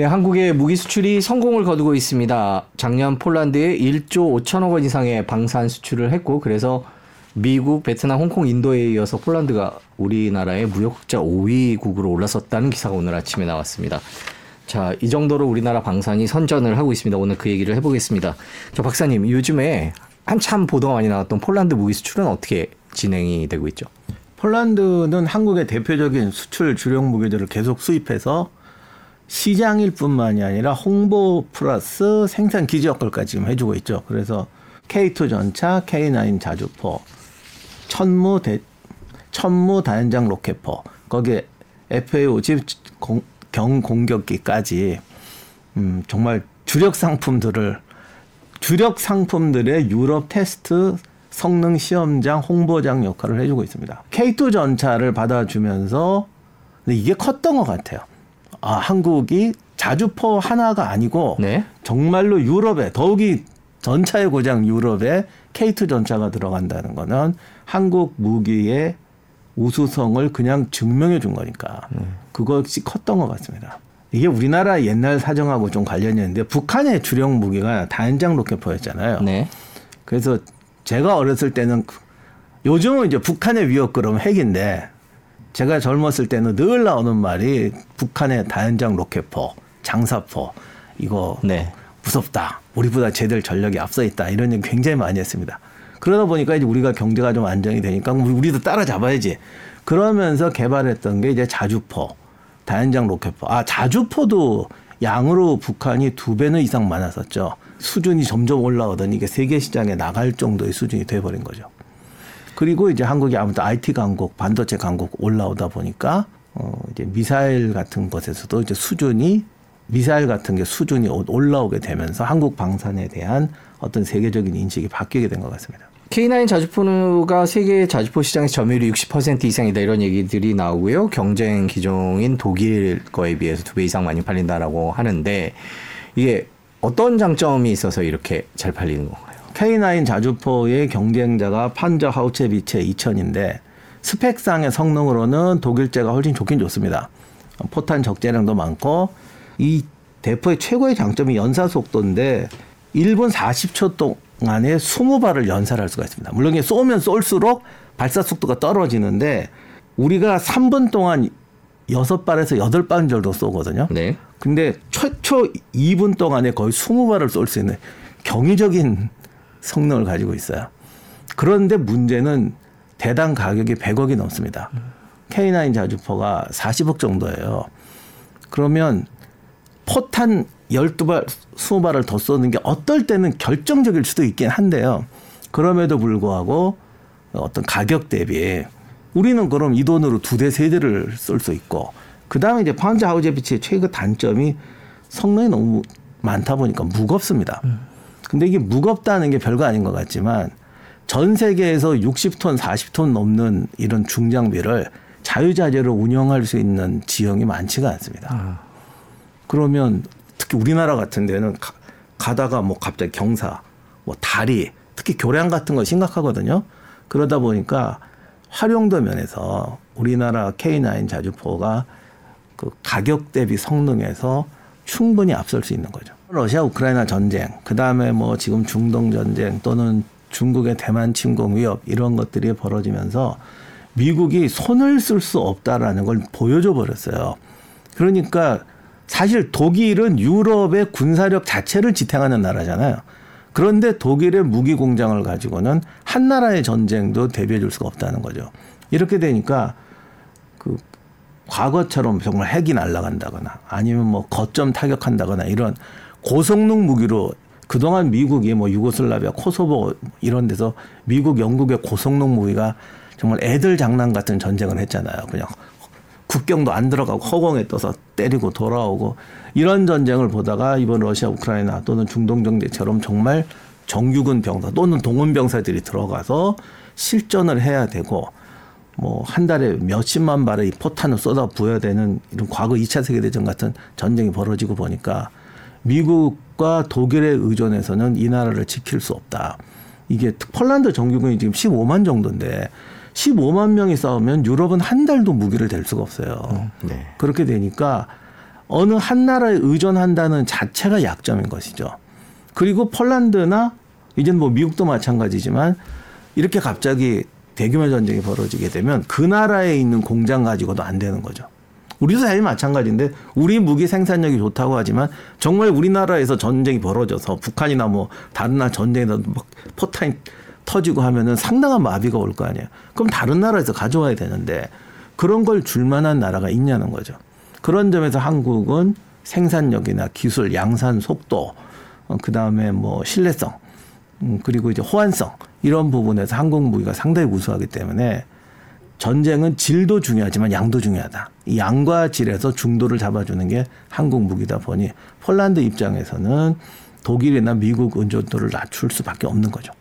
네, 한국의 무기 수출이 성공을 거두고 있습니다. 작년 폴란드에 1조 5천억 원 이상의 방산 수출을 했고 그래서 미국, 베트남, 홍콩, 인도에 이어서 폴란드가 우리나라의 무역흑자 5위국으로 올라섰다는 기사가 오늘 아침에 나왔습니다. 자, 이 정도로 우리나라 방산이 선전을 하고 있습니다. 오늘 그 얘기를 해보겠습니다. 저 박사님, 요즘에 한참 보도가 많이 나왔던 폴란드 무기 수출은 어떻게 진행이 되고 있죠? 폴란드는 한국의 대표적인 수출 주력 무기들을 계속 수입해서 시장일 뿐만이 아니라 홍보 플러스 생산 기지 역할까지 지금 해주고 있죠. 그래서 K2 전차, K9 자주포, 천무 대, 천무 다연장 로켓포, 거기에 FA50 경공격기까지 음, 정말 주력 상품들을 주력 상품들의 유럽 테스트 성능 시험장 홍보장 역할을 해주고 있습니다. K2 전차를 받아주면서 근데 이게 컸던 것 같아요. 아, 한국이 자주포 하나가 아니고 네. 정말로 유럽에 더욱이 전차의 고장 유럽에 K2 전차가 들어간다는 거는 한국 무기의 우수성을 그냥 증명해 준 거니까 음. 그것이 컸던 것 같습니다. 이게 우리나라 옛날 사정하고 좀 관련이 있는데 북한의 주력 무기가 다연장 로켓포였잖아요. 네. 그래서 제가 어렸을 때는 요즘은 이제 북한의 위협 그러면 핵인데 제가 젊었을 때는 늘 나오는 말이 북한의 다연장 로켓포, 장사포 이거 네. 무섭다. 우리보다 쟤들 전력이 앞서 있다. 이런 얘기 굉장히 많이 했습니다. 그러다 보니까 이제 우리가 경제가 좀 안정이 되니까 우리도 따라잡아야지. 그러면서 개발했던 게 이제 자주포, 다연장 로켓포. 아, 자주포도 양으로 북한이 두 배는 이상 많았었죠. 수준이 점점 올라오더니 이게 세계 시장에 나갈 정도의 수준이 돼버린 거죠. 그리고 이제 한국이 아무튼 IT 강국, 반도체 강국 올라오다 보니까 어 이제 미사일 같은 것에서도 이제 수준이 미사일 같은 게 수준이 올라오게 되면서 한국 방산에 대한 어떤 세계적인 인식이 바뀌게 된 것 같습니다. K9 자주포가 세계 자주포 시장의 점유율이 60% 이상이다 이런 얘기들이 나오고요. 경쟁 기종인 독일 거에 비해서 두 배 이상 많이 팔린다라고 하는데 이게 어떤 장점이 있어서 이렇게 잘 팔리는 건가요? K9 자주포의 경쟁자가 판저 하우체비체 2000인데 스펙상의 성능으로는 독일제가 훨씬 좋긴 좋습니다. 포탄 적재량도 많고 이 대포의 최고의 장점이 연사 속도인데 1분 40초 동안에 20발을 연사할 수가 있습니다. 물론 이게 쏘면 쏠수록 발사 속도가 떨어지는데 우리가 3분 동안 6발에서 8발 정도 쏘거든요. 네. 근데 최초 2분 동안에 거의 20발을 쏠 수 있는 경이적인 성능을 가지고 있어요. 그런데 문제는 대당 가격이 100억이 넘습니다. K9 자주포가 40억 정도예요. 그러면 포탄 12발, 20발을 더 쏘는 게 어떨 때는 결정적일 수도 있긴 한데요. 그럼에도 불구하고 어떤 가격 대비 우리는 그럼 이 돈으로 두 대, 세 대를 쏠 수 있고 그 다음에 이제 판자 하우제비치의 최고 단점이 성능이 너무 많다 보니까 무겁습니다. 음. 근데 이게 무겁다는 게 별거 아닌 것 같지만 전 세계에서 60톤, 40톤 넘는 이런 중장비를 자유자재로 운영할 수 있는 지형이 많지가 않습니다. 아. 그러면 특히 우리나라 같은 데는 가, 다가뭐 갑자기 경사, 뭐 다리, 특히 교량 같은 거 심각하거든요. 그러다 보니까 활용도 면에서 우리나라 K9 자주포가 그 가격 대비 성능에서 충분히 앞설 수 있는 거죠. 러시아 우크라이나 전쟁, 그 다음에 뭐 지금 중동 전쟁 또는 중국의 대만 침공 위협 이런 것들이 벌어지면서 미국이 손을 쓸 수 없다라는 걸 보여줘 버렸어요. 그러니까 사실 독일은 유럽의 군사력 자체를 지탱하는 나라잖아요. 그런데 독일의 무기 공장을 가지고는 한 나라의 전쟁도 대비해 줄 수가 없다는 거죠. 이렇게 되니까 그 과거처럼 정말 핵이 날아간다거나 아니면 뭐 거점 타격한다거나 이런 고성능 무기로 그동안 미국이 뭐 유고슬라비아, 코소보 이런 데서 미국, 영국의 고성능 무기가 정말 애들 장난 같은 전쟁을 했잖아요. 그냥 국경도 안 들어가고 허공에 떠서 때리고 돌아오고 이런 전쟁을 보다가 이번 러시아, 우크라이나 또는 중동 정대처럼 정말 정규군 병사 또는 동원 병사들이 들어가서 실전을 해야 되고 뭐 한 달에 몇십만 발의 포탄을 쏟아 부어야 되는 이런 과거 2차 세계대전 같은 전쟁이 벌어지고 보니까 미국과 독일의 의존에서는 이 나라를 지킬 수 없다. 이게 폴란드 정규군이 지금 15만 정도인데 15만 명이 싸우면 유럽은 한 달도 무기를 댈 수가 없어요. 음, 네. 그렇게 되니까 어느 한 나라에 의존한다는 자체가 약점인 것이죠. 그리고 폴란드나 이젠 뭐 미국도 마찬가지지만 이렇게 갑자기 대규모 전쟁이 벌어지게 되면 그 나라에 있는 공장 가지고도 안 되는 거죠. 우리도 사실 마찬가지인데 우리 무기 생산력이 좋다고 하지만 정말 우리나라에서 전쟁이 벌어져서 북한이나 뭐 다른 나라 전쟁에서 막 포탄이 터지고 하면은 상당한 마비가 올 거 아니에요. 그럼 다른 나라에서 가져와야 되는데 그런 걸 줄만한 나라가 있냐는 거죠. 그런 점에서 한국은 생산력이나 기술, 양산 속도, 어, 그 다음에 뭐 신뢰성, 음, 그리고 이제 호환성 이런 부분에서 한국 무기가 상당히 우수하기 때문에 전쟁은 질도 중요하지만 양도 중요하다. 이 양과 질에서 중도를 잡아주는 게 한국 무기다 보니 폴란드 입장에서는 독일이나 미국 의존도를 낮출 수밖에 없는 거죠.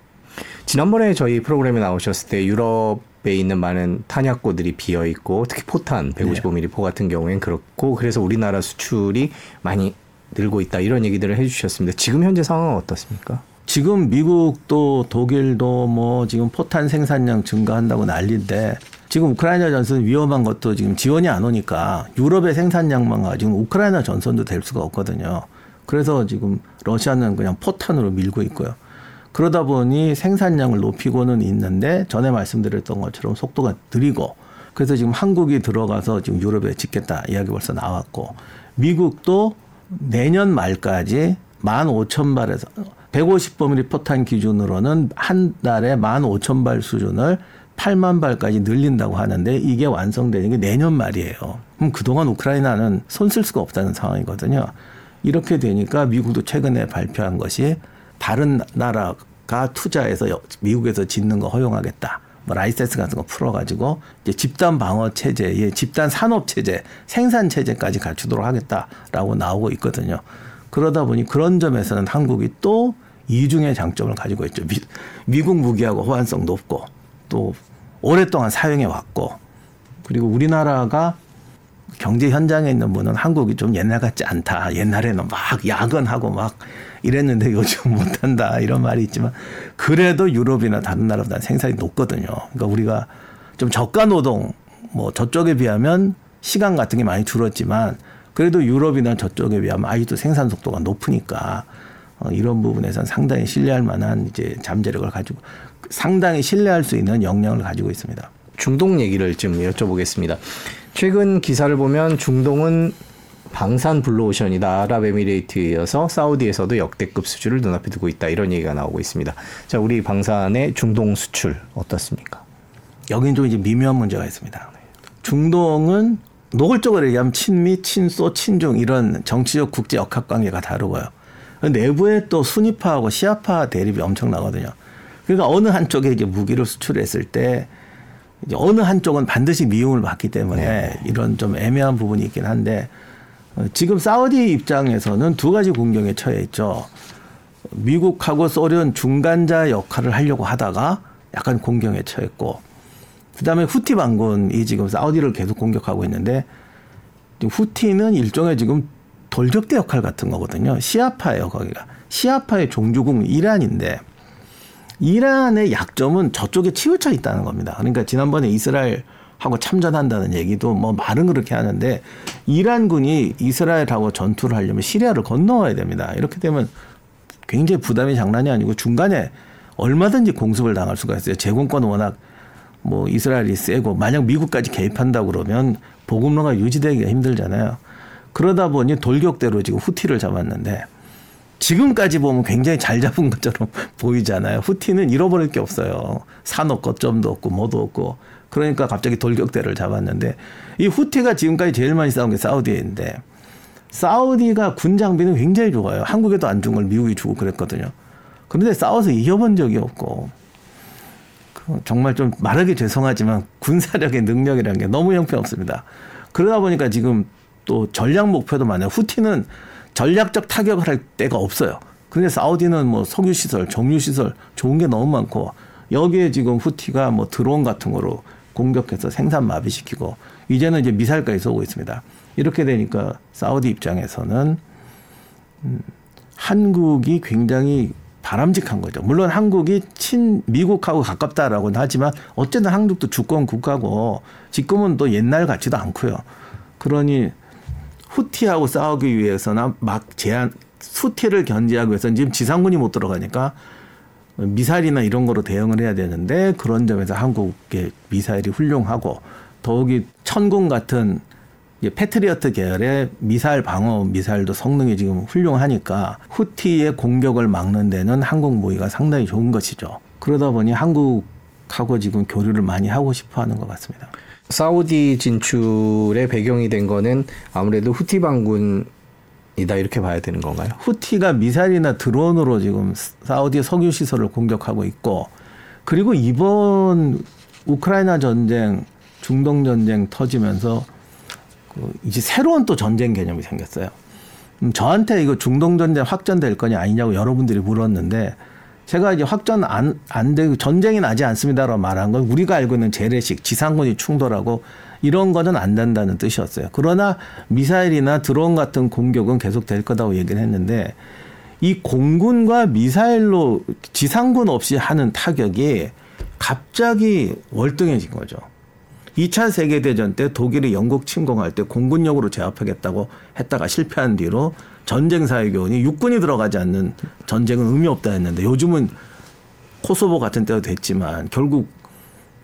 지난번에 저희 프로그램에 나오셨을 때 유럽 에 있는 많은 탄약고들이 비어 있고 특히 포탄 155mm 포 같은 경우엔 그렇고 그래서 우리나라 수출이 많이 늘고 있다 이런 얘기들을 해주셨습니다. 지금 현재 상황은 어떻습니까? 지금 미국도 독일도 뭐 지금 포탄 생산량 증가한다고 난리인데 지금 우크라이나 전선 위험한 것도 지금 지원이 안 오니까 유럽의 생산량만 가지고 우크라이나 전선도 될 수가 없거든요. 그래서 지금 러시아는 그냥 포탄으로 밀고 있고요. 그러다 보니 생산량을 높이고는 있는데 전에 말씀드렸던 것처럼 속도가 느리고 그래서 지금 한국이 들어가서 지금 유럽에 짓겠다 이야기 벌써 나왔고 미국도 내년 말까지 15,000발에서 150범위 포탄 기준으로는 한 달에 15,000발 수준을 8만 발까지 늘린다고 하는데 이게 완성되는 게 내년 말이에요. 그럼 그동안 우크라이나는 손 쓸 수가 없다는 상황이거든요. 이렇게 되니까 미국도 최근에 발표한 것이 다른 나라가 투자해서 미국에서 짓는 거 허용하겠다. 뭐 라이센스 같은 거 풀어가지고 이제 집단 방어 체제, 예, 집단 산업 체제, 생산 체제까지 갖추도록 하겠다라고 나오고 있거든요. 그러다 보니 그런 점에서는 한국이 또 이중의 장점을 가지고 있죠. 미, 미국 무기하고 호환성 높고 또 오랫동안 사용해 왔고 그리고 우리나라가 경제 현장에 있는 분은 한국이 좀 옛날 같지 않다. 옛날에는 막 야근하고 막 이랬는데 요즘 못한다. 이런 말이 있지만 그래도 유럽이나 다른 나라보다 생산이 높거든요. 그러니까 우리가 좀 저가 노동 뭐 저쪽에 비하면 시간 같은 게 많이 줄었지만 그래도 유럽이나 저쪽에 비하면 아직도 생산 속도가 높으니까 어, 이런 부분에서는 상당히 신뢰할 만한 이제 잠재력을 가지고 상당히 신뢰할 수 있는 역량을 가지고 있습니다. 중동 얘기를 좀 여쭤보겠습니다. 최근 기사를 보면 중동은 방산 블루오션이다. 아랍에미레이트에 이어서 사우디에서도 역대급 수주를 눈앞에 두고 있다. 이런 얘기가 나오고 있습니다. 자, 우리 방산의 중동 수출 어떻습니까? 여기는 좀 이제 미묘한 문제가 있습니다. 중동은 노골적으로 얘기하면 친미, 친소, 친중 이런 정치적 국제 역학 관계가 다르고요. 내부에 또 순위파하고 시아파 대립이 엄청나거든요. 그러니까 어느 한쪽에 이제 무기를 수출했을 때 이제 어느 한쪽은 반드시 미움을 받기 때문에 네. 이런 좀 애매한 부분이 있긴 한데 어, 지금 사우디 입장에서는 두 가지 공경에 처해 있죠. 미국하고 소련 중간자 역할을 하려고 하다가 약간 공경에 처했고 그다음에 후티 반군이 지금 사우디를 계속 공격하고 있는데 후티는 일종의 지금 돌격대 역할 같은 거거든요. 시아파예요, 거기가. 시아파의 종주국 이란인데 이란의 약점은 저쪽에 치우쳐 있다는 겁니다. 그러니까 지난번에 이스라엘 하고 참전한다는 얘기도 뭐 말은 그렇게 하는데 이란군이 이스라엘하고 전투를 하려면 시리아를 건너와야 됩니다. 이렇게 되면 굉장히 부담이 장난이 아니고 중간에 얼마든지 공습을 당할 수가 있어요. 제공권 워낙 뭐 이스라엘이 세고 만약 미국까지 개입한다 그러면 보급로가 유지되기가 힘들잖아요. 그러다 보니 돌격대로 지금 후티를 잡았는데 지금까지 보면 굉장히 잘 잡은 것처럼 보이잖아요. 후티는 잃어버릴 게 없어요. 산업 거점도 없고 뭐도 없고. 그러니까 갑자기 돌격대를 잡았는데 이 후티가 지금까지 제일 많이 싸운 게 사우디인데 사우디가 군 장비는 굉장히 좋아요. 한국에도 안 준 걸 미국이 주고 그랬거든요. 그런데 싸워서 이겨본 적이 없고 그 정말 좀 말하기 죄송하지만 군사력의 능력이라는 게 너무 형편없습니다. 그러다 보니까 지금 또 전략 목표도 많아요. 후티는 전략적 타격을 할 데가 없어요. 근데 사우디는 뭐 석유 시설, 정유 시설 좋은 게 너무 많고 여기에 지금 후티가 뭐 드론 같은 거로 공격해서 생산 마비시키고 이제는 이제 미사일까지 쏘고 있습니다. 이렇게 되니까 사우디 입장에서는 음, 한국이 굉장히 바람직한 거죠. 물론 한국이 친 미국하고 가깝다라고는 하지만 어쨌든 한국도 주권 국가고 지금은 또 옛날 같지도 않고요. 그러니 후티하고 싸우기 위해서나 막 제한 후티를 견제하기 위해서는 지금 지상군이 못 들어가니까 미사일이나 이런 거로 대응을 해야 되는데 그런 점에서 한국의 미사일이 훌륭하고 더욱이 천궁 같은 패트리어트 계열의 미사일 방어 미사일도 성능이 지금 훌륭하니까 후티의 공격을 막는 데는 한국 무기가 상당히 좋은 것이죠. 그러다 보니 한국하고 지금 교류를 많이 하고 싶어 하는 것 같습니다. 사우디 진출의 배경이 된 거는 아무래도 후티 반군 이다 이렇게 봐야 되는 건가요? 후티가 미사일이나 드론으로 지금 사우디 석유 시설을 공격하고 있고 그리고 이번 우크라이나 전쟁, 중동 전쟁 터지면서 그 이제 새로운 또 전쟁 개념이 생겼어요. 음, 저한테 이거 중동 전쟁 확전될 거냐 아니냐고 여러분들이 물었는데 제가 이제 확전 안, 안 되고 전쟁이 나지 않습니다라고 말한 건 우리가 알고 있는 재래식 지상군이 충돌하고 이런 거는 안 된다는 뜻이었어요. 그러나 미사일이나 드론 같은 공격은 계속 될 거다고 얘기를 했는데 이 공군과 미사일로 지상군 없이 하는 타격이 갑자기 월등해진 거죠. 2차 세계대전 때 독일이 영국 침공할 때 공군력으로 제압하겠다고 했다가 실패한 뒤로 전쟁 사회 교훈이 육군이 들어가지 않는 전쟁은 의미 없다 했는데 요즘은 코소보 같은 때도 됐지만 결국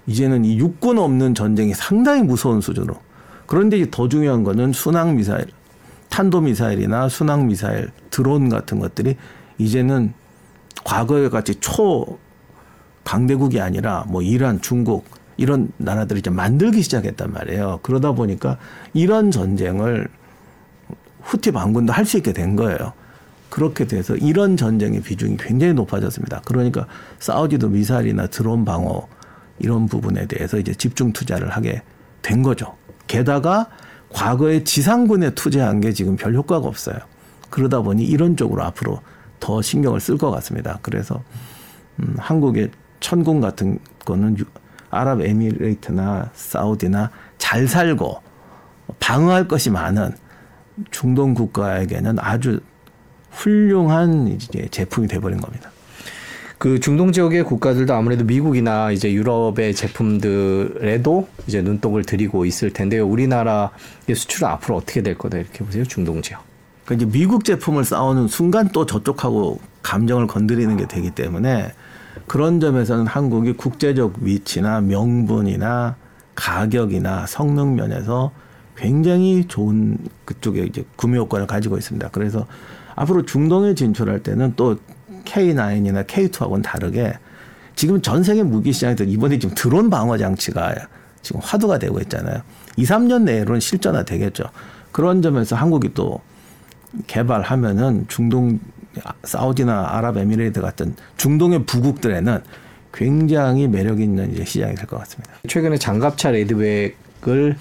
이제는 이 육군 없는 전쟁이 상당히 무서운 수준으로 그런데 더 중요한 거는 순항 미사일, 탄도 미사일이나 순항 미사일, 드론 같은 것들이 이제는 과거에 같이 초 강대국이 아니라 뭐 이란, 중국 이런 나라들이 이제 만들기 시작했단 말이에요. 그러다 보니까 이런 전쟁을 후티 반군도 할 수 있게 된 거예요. 그렇게 돼서 이런 전쟁의 비중이 굉장히 높아졌습니다. 그러니까 사우디도 미사일이나 드론 방어 이런 부분에 대해서 이제 집중 투자를 하게 된 거죠. 게다가 과거에 지상군에 투자한 게 지금 별 효과가 없어요. 그러다 보니 이런 쪽으로 앞으로 더 신경을 쓸 것 같습니다. 그래서 음, 한국의 천군 같은 거는 아랍에미레이트나 사우디나 잘 살고 방어할 것이 많은 중동 국가에게는 아주 훌륭한 이제 제품이 돼버린 겁니다. 그 중동 지역의 국가들도 아무래도 미국이나 이제 유럽의 제품들에도 이제 눈독을 들이고 있을 텐데요. 우리나라의 수출은 앞으로 어떻게 될 거다 이렇게 보세요. 중동 지역. 그러니까 이제 미국 제품을 싸우는 순간 또 저쪽하고 감정을 건드리는 게 되기 때문에 그런 점에서는 한국이 국제적 위치나 명분이나 가격이나 성능 면에서 굉장히 좋은 그쪽에 이제 구매 효과를 가지고 있습니다. 그래서 앞으로 중동에 진출할 때는 또 K9이나 K2하고는 다르게 지금 전 세계 무기 시장에서 이번에 지금 드론 방어 장치가 지금 화두가 되고 있잖아요. 2, 3년 내로는 실전화 되겠죠. 그런 점에서 한국이 또 개발하면은 중동 사우디나 아랍에미레이트 같은 중동의 부국들에는 굉장히 매력 있는 이제 시장이 될 것 같습니다. 최근에 장갑차 레드백을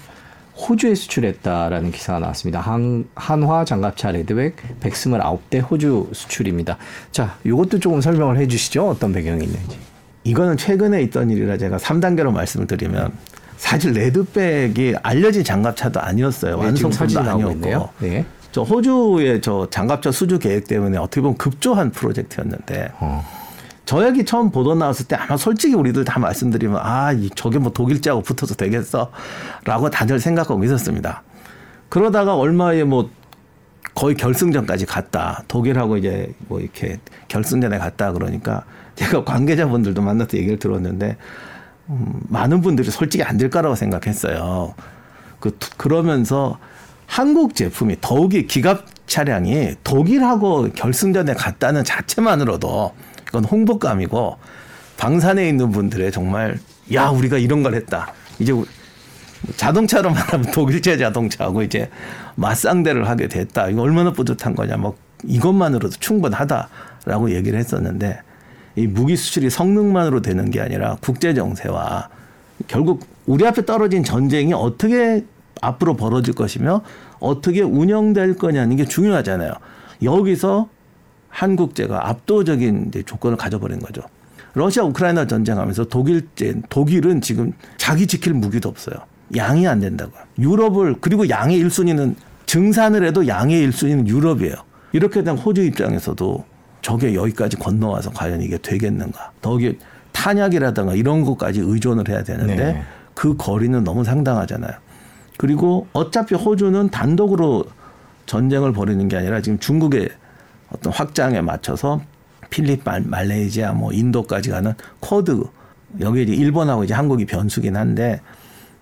호주에 수출했다라는 기사가 나왔습니다. 한, 한화 장갑차 레드백 129대 호주 수출입니다. 자, 이것도 조금 설명을 해 주시죠. 어떤 배경이 있는지. 이거는 최근에 있던 일이라 제가 3단계로 말씀을 드리면 사실 레드백이 알려진 장갑차도 아니었어요. 네, 완성품도 나오고 아니었고. 네. 저 호주의 저 장갑차 수주 계획 때문에 어떻게 보면 급조한 프로젝트였는데 어. 저 얘기 처음 보도 나왔을 때 아마 솔직히 우리들 다 말씀드리면 아, 이 저게 뭐 독일제하고 붙어서 되겠어? 라고 다들 생각하고 있었습니다. 그러다가 얼마에 뭐 거의 결승전까지 갔다. 독일하고 이제 뭐 이렇게 결승전에 갔다 그러니까 제가 관계자분들도 만나서 얘기를 들었는데 음, 많은 분들이 솔직히 안 될 거라고 생각했어요. 그, 그러면서 한국 제품이 더욱이 기갑 차량이 독일하고 결승전에 갔다는 자체만으로도 이건 홍보감이고 방산에 있는 분들의 정말 야 우리가 이런 걸 했다. 이제 자동차로 말하면 독일제 자동차하고 이제 맞상대를 하게 됐다. 이거 얼마나 뿌듯한 거냐. 뭐 이것만으로도 충분하다라고 얘기를 했었는데 이 무기 수출이 성능만으로 되는 게 아니라 국제 정세와 결국 우리 앞에 떨어진 전쟁이 어떻게 앞으로 벌어질 것이며 어떻게 운영될 거냐는 게 중요하잖아요. 여기서 한국제가 압도적인 조건을 가져버린 거죠. 러시아 우크라이나 전쟁하면서 독일제 독일은 지금 자기 지킬 무기도 없어요. 양이 안 된다고요. 유럽을 그리고 양의 1순위는 증산을 해도 양의 1순위는 유럽이에요. 이렇게 된 호주 입장에서도 저게 여기까지 건너와서 과연 이게 되겠는가. 더욱이 탄약이라든가 이런 것까지 의존을 해야 되는데 네. 그 거리는 너무 상당하잖아요. 그리고 어차피 호주는 단독으로 전쟁을 벌이는 게 아니라 지금 중국의 어떤 확장에 맞춰서 필리핀, 말레이시아, 뭐 인도까지 가는 쿼드 여기 이제 일본하고 이제 한국이 변수긴 한데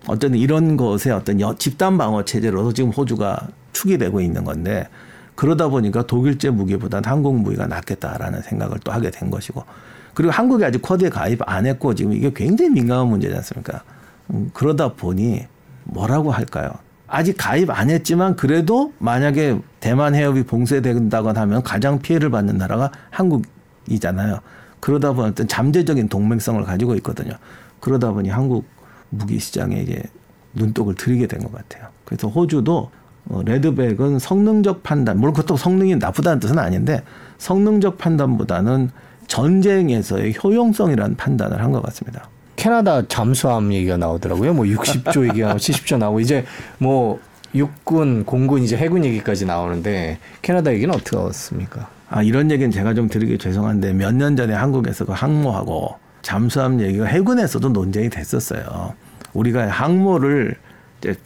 어쨌든 이런 것에 어떤 집단 방어 체제로서 지금 호주가 축이 되고 있는 건데 그러다 보니까 독일제 무기보다는 한국 무기가 낫겠다라는 생각을 또 하게 된 것이고 그리고 한국이 아직 쿼드에 가입 안 했고 지금 이게 굉장히 민감한 문제지 않습니까? 음, 그러다 보니 뭐라고 할까요? 아직 가입 안 했지만 그래도 만약에 대만 해협이 봉쇄된다거나 하면 가장 피해를 받는 나라가 한국이잖아요. 그러다 보니 어떤 잠재적인 동맹성을 가지고 있거든요. 그러다 보니 한국 무기 시장에 이제 눈독을 들이게 된 것 같아요. 그래서 호주도 어, 레드백은 성능적 판단, 물론 그것도 성능이 나쁘다는 뜻은 아닌데 성능적 판단보다는 전쟁에서의 효용성이라는 판단을 한 것 같습니다. 캐나다 잠수함 얘기가 나오더라고요. 뭐 60조 얘기가 나오고 70조 나오고 이제 뭐 육군, 공군 이제 해군 얘기까지 나오는데 캐나다 얘기는 어떻게 왔습니까? 아 이런 얘기는 제가 좀 드리기 죄송한데 몇 년 전에 한국에서 그 항모하고 잠수함 얘기가 해군에서도 논쟁이 됐었어요. 우리가 항모를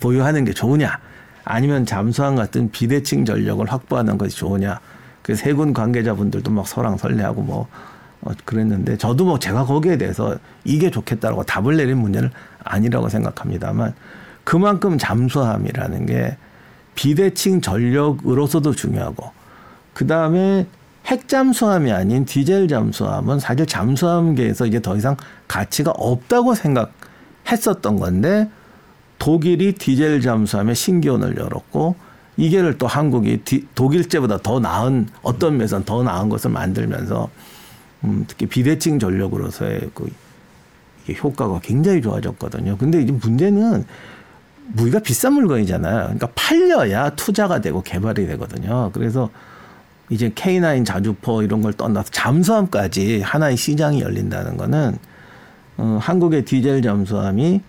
보유하는 게 좋으냐 아니면 잠수함 같은 비대칭 전력을 확보하는 것이 좋으냐. 그래서 해군 관계자분들도 막 설랑설레하고 뭐 어, 그랬는데 저도 뭐 제가 거기에 대해서 이게 좋겠다라고 답을 내린 문제는 아니라고 생각합니다만 그만큼 잠수함이라는 게 비대칭 전력으로서도 중요하고 그 다음에 핵 잠수함이 아닌 디젤 잠수함은 사실 잠수함계에서 이제 더 이상 가치가 없다고 생각했었던 건데 독일이 디젤 잠수함에 신기원을 열었고 이게를 또 한국이 디, 독일제보다 더 나은 어떤 면에서 더 나은 것을 만들면서 음, 특히 비대칭 전력으로서의 그 이게 효과가 굉장히 좋아졌거든요. 근데 이제 문제는 무기가 비싼 물건이잖아요. 그러니까 팔려야 투자가 되고 개발이 되거든요. 그래서 이제 K9 자주포 이런 걸 떠나서 잠수함까지 하나의 시장이 열린다는 거는 어, 한국의 디젤 잠수함이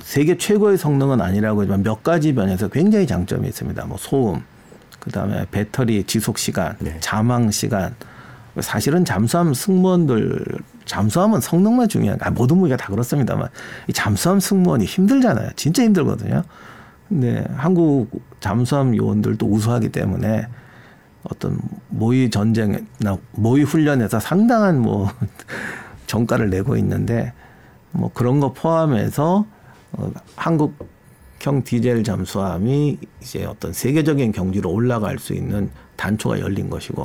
세계 최고의 성능은 아니라고 하지만 몇 가지 면에서 굉장히 장점이 있습니다. 뭐 소음, 그 다음에 배터리 지속 시간, 네. 자망 시간. 사실은 잠수함 승무원들 잠수함은 성능만 중요한 아, 모든 무기가 다 그렇습니다만 이 잠수함 승무원이 힘들잖아요. 진짜 힘들거든요. 근데 한국 잠수함 요원들도 우수하기 때문에 어떤 모의 전쟁이나 모의 훈련에서 상당한 뭐 정가를 내고 있는데 뭐 그런 거 포함해서 어, 한국형 디젤 잠수함이 이제 어떤 세계적인 경지로 올라갈 수 있는 단초가 열린 것이고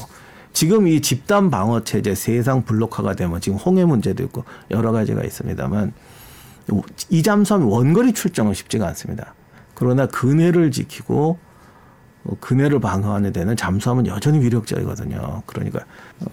지금 이 집단 방어 체제 세상 블록화가 되면 지금 홍해 문제도 있고 여러 가지가 있습니다만 이 잠수함 원거리 출정은 쉽지가 않습니다. 그러나 근해를 지키고 어, 근해를 방어하는 데는 잠수함은 여전히 위력적이거든요. 그러니까 어,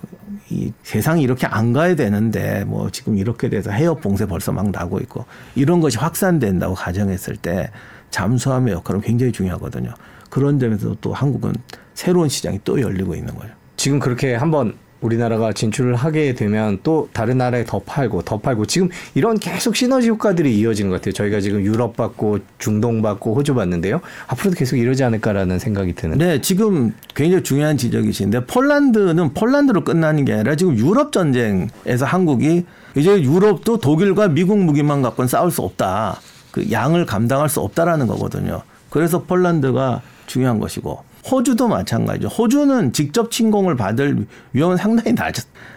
이 세상이 이렇게 안 가야 되는데 뭐 지금 이렇게 돼서 해협 봉쇄 벌써 막 나고 있고 이런 것이 확산된다고 가정했을 때 잠수함의 역할은 굉장히 중요하거든요. 그런 점에서 또 한국은 새로운 시장이 또 열리고 있는 거죠. 지금 그렇게 한번 우리나라가 진출을 하게 되면 또 다른 나라에 더 팔고 더 팔고 지금 이런 계속 시너지 효과들이 이어진 것 같아요. 저희가 지금 유럽 받고 중동 받고 호주 받는데요. 앞으로도 계속 이러지 않을까라는 생각이 드는. 네, 지금 굉장히 중요한 지적이신데 폴란드는 폴란드로 끝나는 게 아니라 지금 유럽 전쟁에서 한국이 이제 유럽도 독일과 미국 무기만 갖고는 싸울 수 없다. 그 양을 감당할 수 없다라는 거거든요. 그래서 폴란드가 중요한 것이고 호주도 마찬가지죠. 호주는 직접 침공을 받을 위험은 상당히 낮,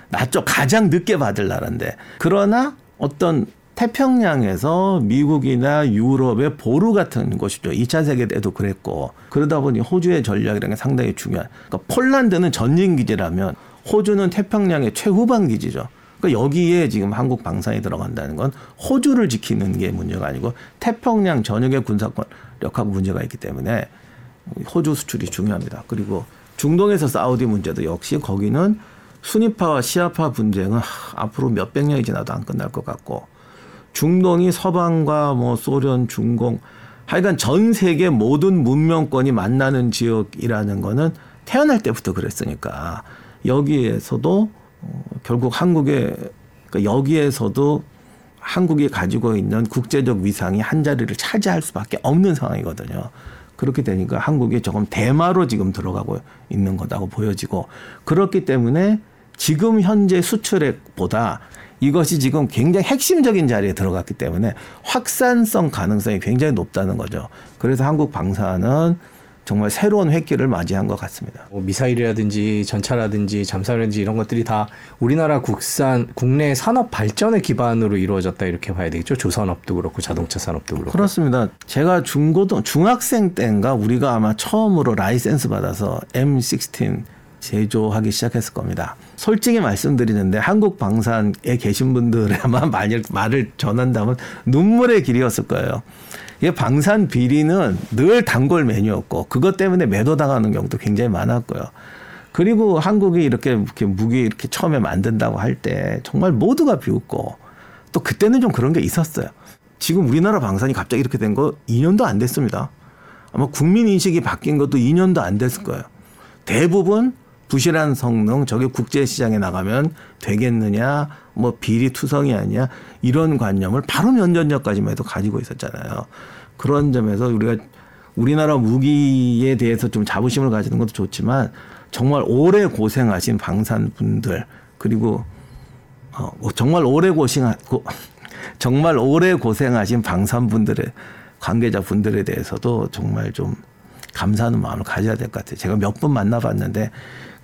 낮죠. 가장 늦게 받을 나라인데. 그러나 어떤 태평양에서 미국이나 유럽의 보루 같은 곳이죠. 2차 세계 때도 그랬고. 그러다 보니 호주의 전략이라는 게 상당히 중요한. 그러니까 폴란드는 전진 기지라면 호주는 태평양의 최후방 기지죠. 그러니까 여기에 지금 한국 방산이 들어간다는 건 호주를 지키는 게 문제가 아니고 태평양 전역의 군사권력하고 문제가 있기 때문에 호주 수출이 중요합니다. 그리고 중동에서 사우디 문제도 역시 거기는 순위파와 시아파 분쟁은 앞으로 몇백 년이 지나도 안 끝날 것 같고 중동이 서방과 뭐 소련, 중공 하여간 전 세계 모든 문명권이 만나는 지역이라는 거는 태어날 때부터 그랬으니까 여기에서도 어, 결국 한국의 그러니까 여기에서도 한국이 가지고 있는 국제적 위상이 한 자리를 차지할 수밖에 없는 상황이거든요. 그렇게 되니까 한국이 조금 대마로 지금 들어가고 있는 거다고 보여지고 그렇기 때문에 지금 현재 수출액보다 이것이 지금 굉장히 핵심적인 자리에 들어갔기 때문에 확산성 가능성이 굉장히 높다는 거죠. 그래서 한국 방산은 정말 새로운 획기를 맞이한 것 같습니다. 뭐 미사일이라든지 전차라든지 잠수함이라든지 이런 것들이 다 우리나라 국산 국내 산업 발전의 기반으로 이루어졌다 이렇게 봐야 되겠죠. 조선업도 그렇고 자동차 산업도 그렇고. 그렇습니다. 제가 중고등 중학생 때인가 우리가 아마 처음으로 라이센스 받아서 M16 제조하기 시작했을 겁니다. 솔직히 말씀드리는데 한국 방산에 계신 분들에만 말을, 말을 전한다면 눈물의 길이었을 거예요. 이게 방산 비리는 늘 단골 메뉴였고 그것 때문에 매도당하는 경우도 굉장히 많았고요. 그리고 한국이 이렇게, 이렇게 무기 이렇게 처음에 만든다고 할 때 정말 모두가 비웃고 또 그때는 좀 그런 게 있었어요. 지금 우리나라 방산이 갑자기 이렇게 된 거 2년도 안 됐습니다. 아마 국민 인식이 바뀐 것도 2년도 안 됐을 거예요. 대부분 부실한 성능, 저게 국제 시장에 나가면 되겠느냐, 뭐 비리 투성이 아니냐 이런 관념을 바로 전까지만 해도 가지고 있었잖아요. 그런 점에서 우리가 우리나라 무기에 대해서 좀 자부심을 가지는 것도 좋지만 정말 오래 고생하신 방산분들 그리고 어, 정말 오래 고생하 고, 정말 오래 고생하신 방산분들의 관계자분들에 대해서도 정말 좀 감사하는 마음을 가져야 될 것 같아요. 제가 몇번 만나봤는데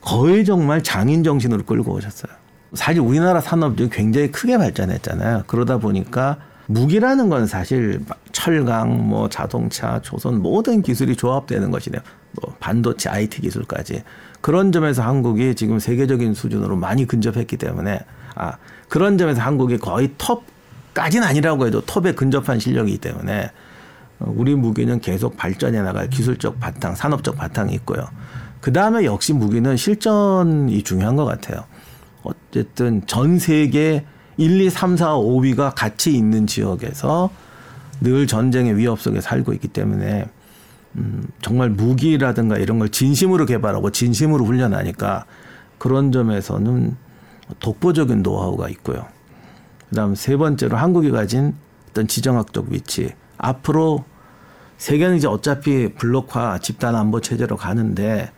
거의 정말 장인 정신으로 끌고 오셨어요. 사실 우리나라 산업이 굉장히 크게 발전했잖아요. 그러다 보니까 무기라는 건 사실 철강, 뭐 자동차, 조선 모든 기술이 조합되는 것이네요. 뭐 반도체, IT 기술까지 그런 점에서 한국이 지금 세계적인 수준으로 많이 근접했기 때문에 아 그런 점에서 한국이 거의 톱까지는 아니라고 해도 톱에 근접한 실력이기 때문에 우리 무기는 계속 발전해 나갈 기술적 바탕, 산업적 바탕이 있고요. 그 다음에 역시 무기는 실전이 중요한 것 같아요. 어쨌든 전 세계 1, 2, 3, 4, 5위가 같이 있는 지역에서 늘 전쟁의 위협 속에 살고 있기 때문에 음, 정말 무기라든가 이런 걸 진심으로 개발하고 진심으로 훈련하니까 그런 점에서는 독보적인 노하우가 있고요. 그다음 세 번째로 한국이 가진 어떤 지정학적 위치. 앞으로 세계는 이제 어차피 블록화 집단 안보 체제로 가는데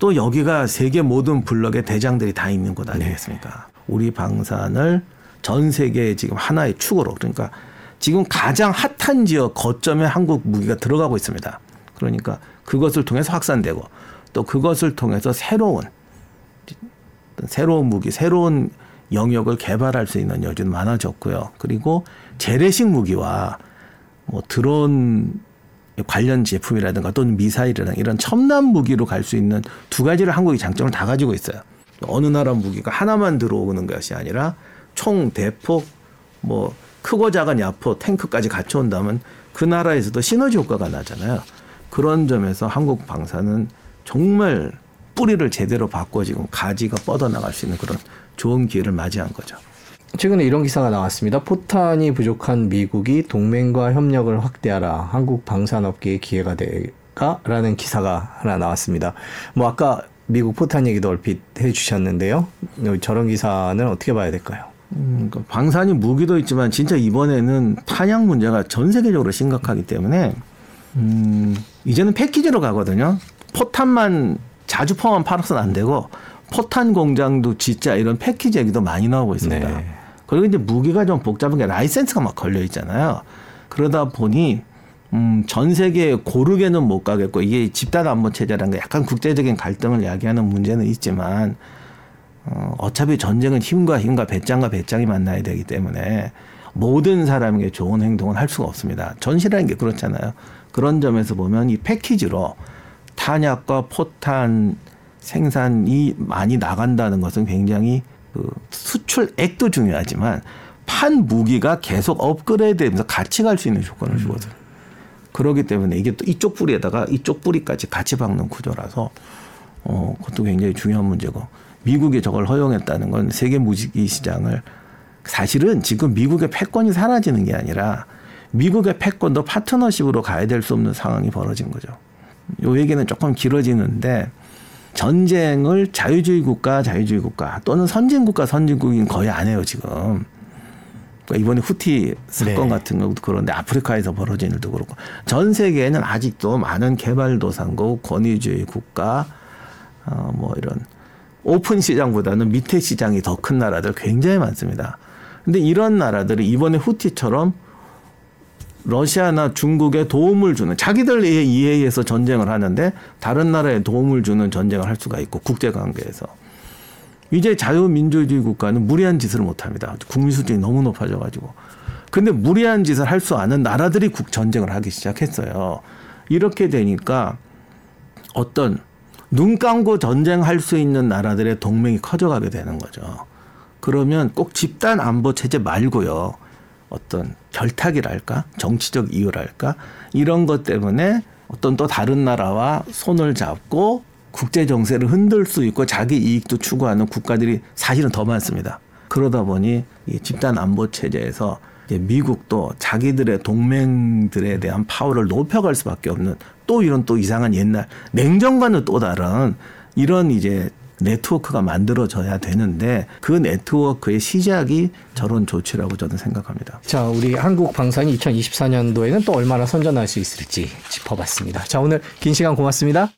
또 여기가 세계 모든 블록의 대장들이 다 있는 곳 아니겠습니까? 네. 우리 방산을 전 세계의 지금 하나의 축으로 그러니까 지금 가장 핫한 지역 거점에 한국 무기가 들어가고 있습니다. 그러니까 그것을 통해서 확산되고 또 그것을 통해서 새로운 새로운 무기, 새로운 영역을 개발할 수 있는 여지는 많아졌고요. 그리고 재래식 무기와 뭐 드론 관련 제품이라든가 또는 미사일이나 이런 첨단 무기로 갈 수 있는 두 가지를 한국이 장점을 다 가지고 있어요. 어느 나라 무기가 하나만 들어오는 것이 아니라 총, 대폭, 뭐 크고 작은 야포, 탱크까지 갖춰온다면 그 나라에서도 시너지 효과가 나잖아요. 그런 점에서 한국 방사는 정말 뿌리를 제대로 바꿔 지금 가지가 뻗어나갈 수 있는 그런 좋은 기회를 맞이한 거죠. 최근에 이런 기사가 나왔습니다. 포탄이 부족한 미국이 동맹과 협력을 확대하라. 한국 방산업계의 기회가 될까 라는 기사가 하나 나왔습니다. 뭐 아까 미국 포탄 얘기도 얼핏 해주셨는데요. 저런 기사는 어떻게 봐야 될까요? 음, 그러니까 방산이 무기도 있지만 진짜 이번에는 탄약 문제가 전 세계적으로 심각하기 때문에 음, 이제는 패키지로 가거든요. 포탄만 자주 포만 팔아서는 안 되고 포탄 공장도 진짜 이런 패키지 얘기도 많이 나오고 있습니다. 네. 그리고 이제 무기가 좀 복잡한 게 라이센스가 막 걸려 있잖아요. 그러다 보니 음, 전 세계 고르게는 못 가겠고 이게 집단 안보 체제라는 게 약간 국제적인 갈등을 야기하는 문제는 있지만 어, 어차피 전쟁은 힘과 힘과 배짱과 배짱이 만나야 되기 때문에 모든 사람에게 좋은 행동은 할 수가 없습니다. 전시라는 게 그렇잖아요. 그런 점에서 보면 이 패키지로 탄약과 포탄 생산이 많이 나간다는 것은 굉장히 그 수출액도 중요하지만 판 무기가 계속 업그레이드되면서 같이 갈 수 있는 조건을 주거든요. 그러기 때문에 이게 또 이쪽 뿌리에다가 이쪽 뿌리까지 같이 박는 구조라서 어 그것도 굉장히 중요한 문제고 미국이 저걸 허용했다는 건 세계 무기 시장을 사실은 지금 미국의 패권이 사라지는 게 아니라 미국의 패권도 파트너십으로 가야 될 수 없는 상황이 벌어진 거죠. 요 얘기는 조금 길어지는데 전쟁을 자유주의 국가, 자유주의 국가 또는 선진 국가, 선진국인 거의 안 해요 지금. 그러니까 이번에 후티 사건 네. 같은 경우도 그런데 아프리카에서 벌어진 일도 그렇고 전 세계에는 아직도 많은 개발도상국, 권위주의 국가, 어, 뭐 이런 오픈 시장보다는 밑에 시장이 더 큰 나라들 굉장히 많습니다. 근데 이런 나라들이 이번에 후티처럼 러시아나 중국에 도움을 주는 자기들의 이해에 의해서 전쟁을 하는데 다른 나라에 도움을 주는 전쟁을 할 수가 있고 국제 관계에서 이제 자유민주주의 국가는 무리한 짓을 못 합니다. 국민 수준이 너무 높아져 가지고. 근데 무리한 짓을 할 수 않은 나라들이 국 전쟁을 하기 시작했어요. 이렇게 되니까 어떤 눈 감고 전쟁할 수 있는 나라들의 동맹이 커져가게 되는 거죠. 그러면 꼭 집단 안보 체제 말고요. 어떤 결탁이랄까, 정치적 이유랄까, 이런 것 때문에 어떤 또 다른 나라와 손을 잡고 국제 정세를 흔들 수 있고 자기 이익도 추구하는 국가들이 사실은 더 많습니다. 그러다 보니 이 집단 안보 체제에서 미국도 자기들의 동맹들에 대한 파워를 높여갈 수밖에 없는 또 이런 또 이상한 옛날 냉정과는 또 다른 이런 이제 네트워크가 만들어져야 되는데 그 네트워크의 시작이 저런 조치라고 저는 생각합니다. 자, 우리 한국 방산이 2024년도에는 또 얼마나 선전할 수 있을지 짚어봤습니다. 자, 오늘 긴 시간 고맙습니다.